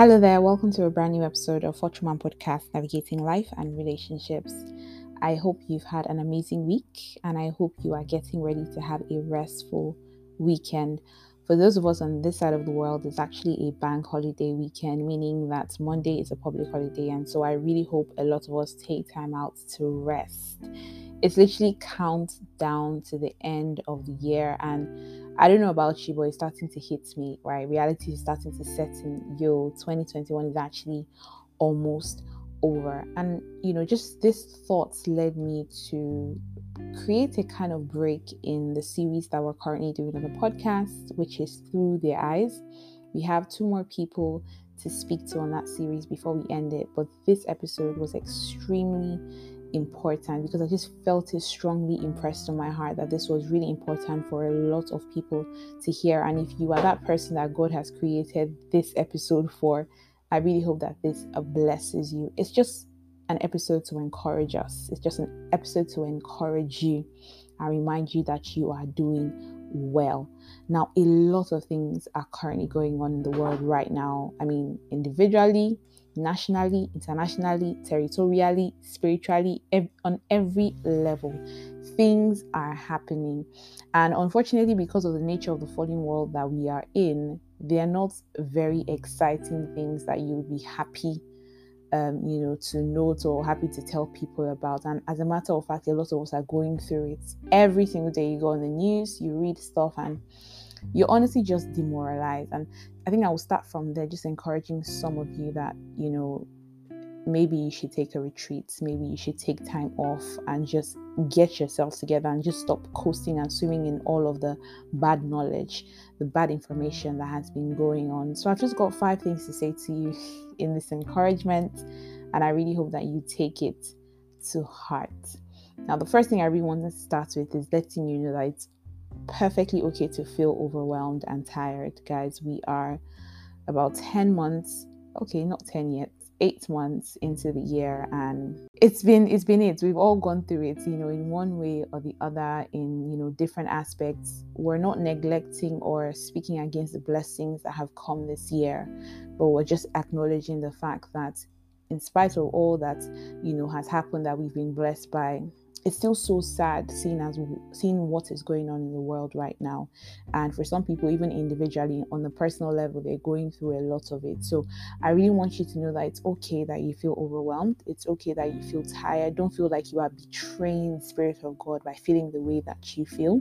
Hello there, welcome to a brand new episode of Fortune Podcast Navigating Life and Relationships. I hope you've had an amazing week and I hope you are getting ready to have a restful weekend. For those of us on this side of the world, it's actually a bank holiday weekend, meaning that Monday is a public holiday, and so I really hope a lot of us take time out to rest. It's literally counts down to the end of the year, and I don't know about you, but it's starting to hit me, right? Reality is starting to set in. Yo, 2021 is actually almost over. And, you know, just this thoughts led me to create a kind of break in the series that we're currently doing on the podcast, which is Through Their Eyes. We have two more people to speak to on that series before we end it, but this episode was extremely important because I just felt it strongly impressed on my heart that this was really important for a lot of people to hear. And if you are that person that God has created this episode for, I really hope that this blesses you. It's just an episode to encourage us, it's just an episode to encourage you and remind you that you are doing well. Now, a lot of things are currently going on in the world right now. I mean, individually, nationally, internationally, territorially, spiritually, ev- on every level. Things are happening. And unfortunately, because of the nature of the fallen world that we are in, they are not very exciting things that you'll be happy. Um, you know, to note or happy to tell people about. And as a matter of fact, a lot of us are going through it every single day. You go on the news, you read stuff, and you're honestly just demoralized. And I think I will start from there, just encouraging some of you that, you know, maybe you should take a retreat, maybe you should take time off and just get yourself together and just stop coasting and swimming in all of the bad knowledge, the bad information that has been going on. So I've just got five things to say to you in this encouragement, and I really hope that you take it to heart. Now, the first thing I really want to start with is letting you know that it's perfectly okay to feel overwhelmed and tired, guys. We are about 10 months, okay, not 10 yet, eight months into the year and it's been it's been it we've all gone through it you know in one way or the other in you know different aspects we're not neglecting or speaking against the blessings that have come this year but we're just acknowledging the fact that in spite of all that you know has happened that we've been blessed by it's still so sad seeing as seeing what is going on in the world right now. And for some people even individually on the personal level they're going through a lot of it. So i really want you to know that it's okay that you feel overwhelmed. It's okay that you feel tired. Don't feel like you are betraying the spirit of god by feeling the way that you feel.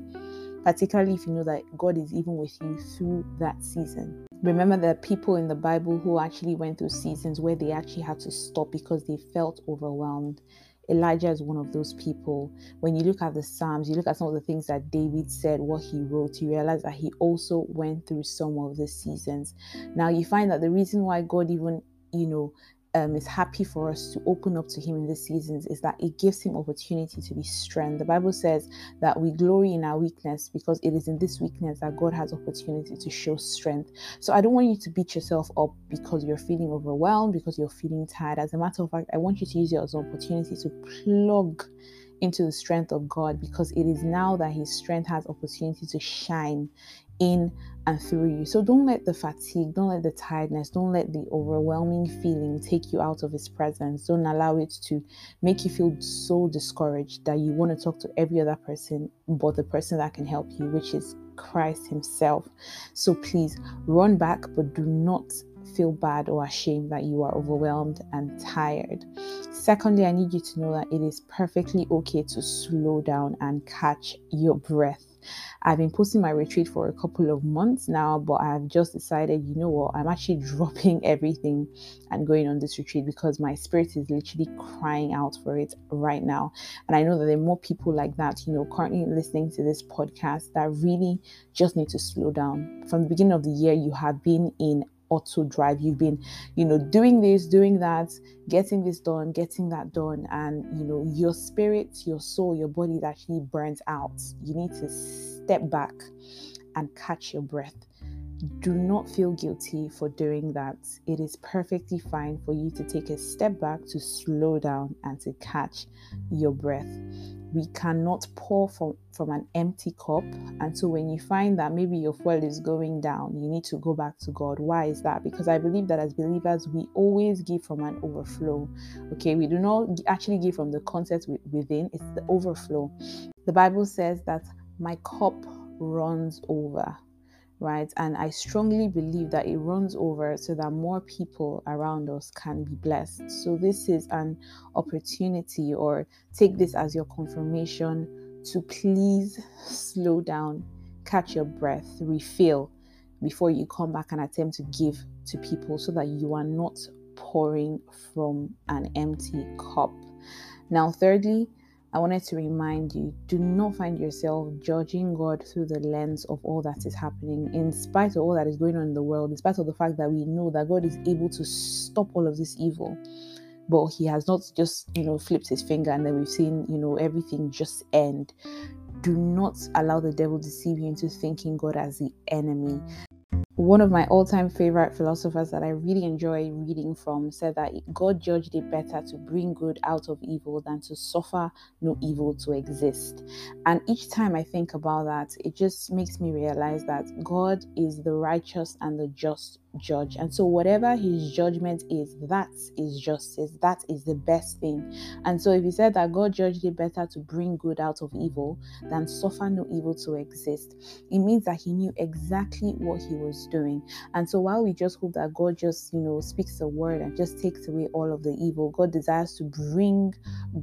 Particularly if you know that god is even with you through that season. Remember there are people in the bible who actually went through seasons where they actually had to stop because they felt overwhelmed Elijah is one of those people. When you look at the Psalms, you look at some of the things that David said, what he wrote, you realize that he also went through some of the seasons. Now, you find that the reason why God even, you know, um, is happy for us to open up to Him in these seasons is that it gives Him opportunity to be strength. The Bible says that we glory in our weakness because it is in this weakness that God has opportunity to show strength. So I don't want you to beat yourself up because you're feeling overwhelmed, because you're feeling tired. As a matter of fact, I want you to use it as an opportunity to plug into the strength of God because it is now that His strength has opportunity to shine in and through you. So don't let the fatigue, don't let the tiredness, don't let the overwhelming feeling take you out of His presence. Don't allow it to make you feel so discouraged that you want to talk to every other person but the person that can help you, which is Christ Himself. So please run back, but do not feel bad or ashamed that you are overwhelmed and tired. Secondly, I need you to know that it is perfectly okay to slow down and catch your breath. I've been posting my retreat for a couple of months now, but I have just decided, you know what, I'm actually dropping everything and going on this retreat because my spirit is literally crying out for it right now. And I know that there are more people like that, you know, currently listening to this podcast that really just need to slow down. From the beginning of the year, you have been in auto drive. You've been you know doing this doing that getting this done getting that done and you know your spirit your soul your body is actually burnt out. You need to step back and catch your breath do not feel guilty for doing that. It is perfectly fine for you to take a step back, to slow down, and to catch your breath. We cannot pour from, from an empty cup. And so, when you find that maybe your fuel is going down, you need to go back to God. Why is that? Because I believe that as believers, we always give from an overflow. Okay, we do not actually give from the content within, it's the overflow. The Bible says that my cup runs over right? And I strongly believe that it runs over so that more people around us can be blessed. So, this is an opportunity, or take this as your confirmation to please slow down, catch your breath, refill before you come back and attempt to give to people so that you are not pouring from an empty cup. Now, thirdly, I wanted to remind you do not find yourself judging God through the lens of all that is happening, in spite of all that is going on in the world, in spite of the fact that we know that God is able to stop all of this evil. But he has not just, you know, flipped his finger and then we've seen, you know, everything just end. Do not allow the devil to deceive you into thinking God as the enemy one of my all-time favorite philosophers that I really enjoy reading from said that God judged it better to bring good out of evil than to suffer no evil to exist. And each time I think about that, it just makes me realize that God is the righteous and the just judge. And so, whatever his judgment is, that is justice. That is the best thing. And so, if he said that God judged it better to bring good out of evil than suffer no evil to exist, it means that he knew exactly what he was doing. And so, while we just hope that God just, you know, speaks a word and just takes away all of the evil, God desires to bring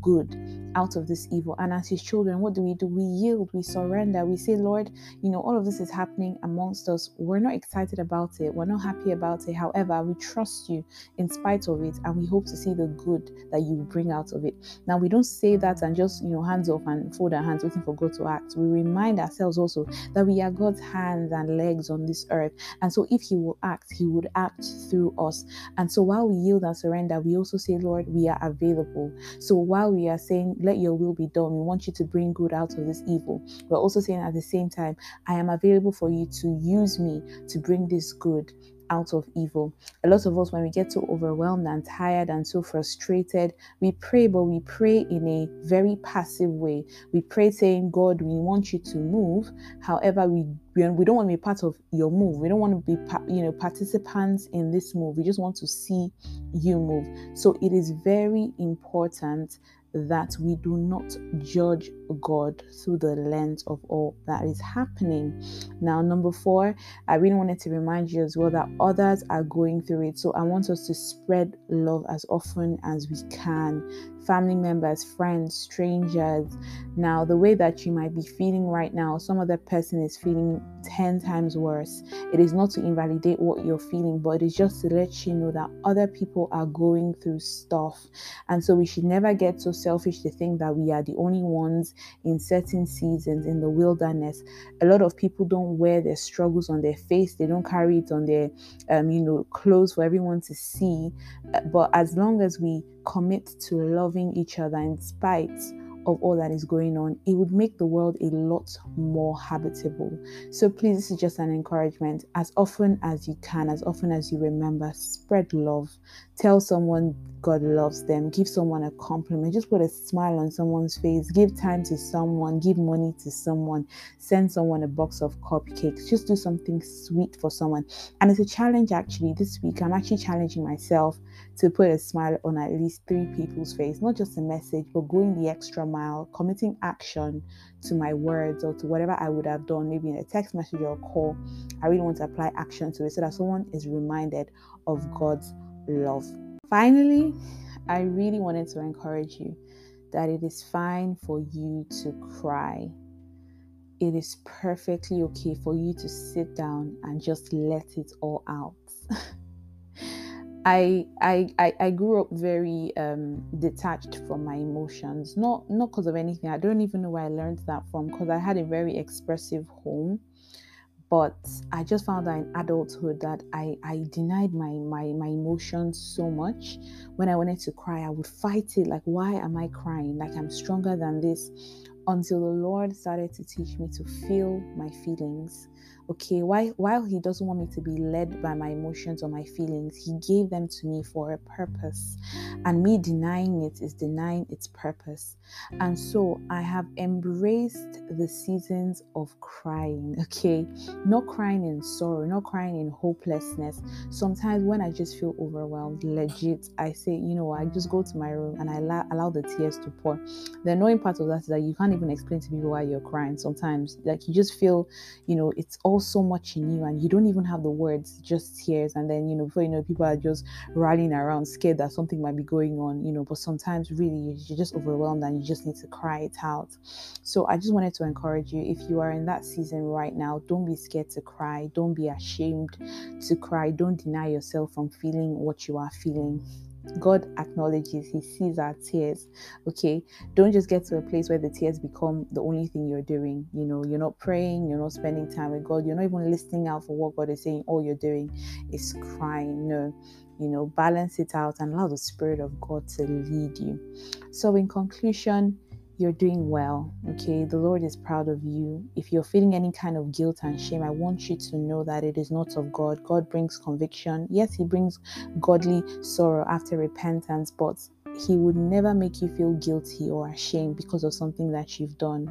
good out of this evil. And as his children, what do we do? We yield, we surrender, we say, Lord, you know, all of this is happening amongst us. We're not excited about it, we're not happy about it. However, we trust you in spite of it, and we hope to see the good that you bring out of it. Now, we don't say that and just, you know, hands off and fold our hands waiting for God to act. We remind ourselves also that we are God's hands and legs on this earth. And so, if He will act, He would act through us. And so, while we yield and surrender, we also say, Lord, we are available. So, while we are saying, let your will be done, we want you to bring good out of this evil, we're also saying at the same time, I am available for you to use me to bring this good out of evil. A lot of us, when we get so overwhelmed and tired and so frustrated, we pray, but we pray in a very passive way. We pray saying, God, we want you to move. However, we we don't want to be part of your move. We don't want to be, you know, participants in this move. We just want to see you move. So it is very important that we do not judge God through the lens of all that is happening. Now, number four, I really wanted to remind you as well that others are going through it. So I want us to spread love as often as we can family members, friends, strangers. Now, the way that you might be feeling right now, some other person is feeling 10 times worse. It is not to invalidate what you're feeling, but it is just to let you know that other people are going through stuff. And so we should never get so selfish to think that we are the only ones in certain seasons in the wilderness. A lot of people don't wear their struggles on their face, they don't carry it on their, um, you know, clothes for everyone to see. Uh, but as long as we commit to loving each other in spite of all that is going on, it would make the world a lot more habitable. So, please, this is just an encouragement. As often as you can, as often as you remember, spread love. Tell someone God loves them. Give someone a compliment. Just put a smile on someone's face. Give time to someone. Give money to someone. Send someone a box of cupcakes. Just do something sweet for someone. And it's a challenge actually. This week, I'm actually challenging myself to put a smile on at least three people's face. Not just a message, but going the extra mile, committing action to my words or to whatever I would have done, maybe in a text message or call. I really want to apply action to it so that someone is reminded of God's love. Finally, I really wanted to encourage you that it is fine for you to cry. It is perfectly okay for you to sit down and just let it all out. I, I I grew up very um, detached from my emotions. Not not because of anything. I don't even know where I learned that from. Because I had a very expressive home, but I just found that in adulthood that I I denied my my my emotions so much. When I wanted to cry, I would fight it. Like, why am I crying? Like I'm stronger than this. Until the Lord started to teach me to feel my feelings Okay, while while he doesn't want me to be led by my emotions or my feelings, he gave them to me for a purpose. And me denying it is denying its purpose. And so I have embraced the seasons of crying, okay? Not crying in sorrow, not crying in hopelessness. Sometimes when I just feel overwhelmed, legit, I say, you know, I just go to my room and I allow, allow the tears to pour. The annoying part of that is that you can't even explain to people why you're crying sometimes. Like you just feel, you know, it's all so much in you and you don't even have the words, just tears. And then, you know, before you know, people are just rallying around, scared that something might be going on, you know, but sometimes really you're just overwhelmed and you just need to cry it out. So I just wanted to encourage you if you are in that season right now, don't be scared to cry, don't be ashamed to cry, don't deny yourself from feeling what you are feeling. God acknowledges, He sees our tears. Okay, don't just get to a place where the tears become the only thing you're doing. You know, you're not praying, you're not spending time with God, you're not even listening out for what God is saying. All you're doing is crying. No, you know, balance it out and allow the Spirit of God to lead you. So, in conclusion, you're doing well. Okay, the Lord is proud of you. If you're feeling any kind of guilt and shame, I want you to know that it is not of God. God brings conviction. Yes, He brings godly sorrow after repentance, but he would never make you feel guilty or ashamed because of something that you've done.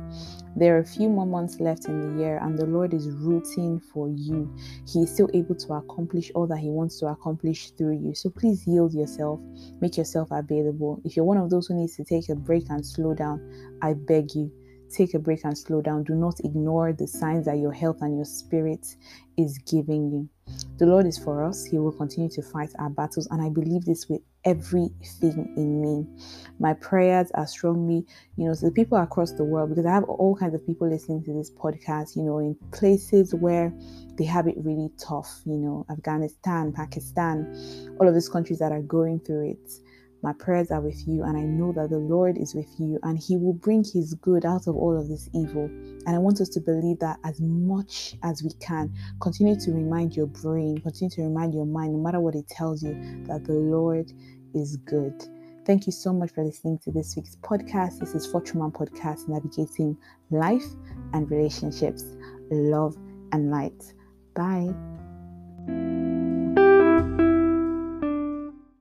There are a few more months left in the year, and the Lord is rooting for you. He is still able to accomplish all that He wants to accomplish through you. So please yield yourself, make yourself available. If you're one of those who needs to take a break and slow down, I beg you take a break and slow down. Do not ignore the signs that your health and your spirit is giving you. The Lord is for us. He will continue to fight our battles. And I believe this with everything in me. My prayers are strongly, you know, to the people across the world, because I have all kinds of people listening to this podcast, you know, in places where they have it really tough, you know, Afghanistan, Pakistan, all of these countries that are going through it. My prayers are with you, and I know that the Lord is with you, and He will bring His good out of all of this evil. And I want us to believe that as much as we can. Continue to remind your brain, continue to remind your mind, no matter what it tells you, that the Lord is good. Thank you so much for listening to this week's podcast. This is Fortune Podcast, navigating life and relationships, love and light. Bye.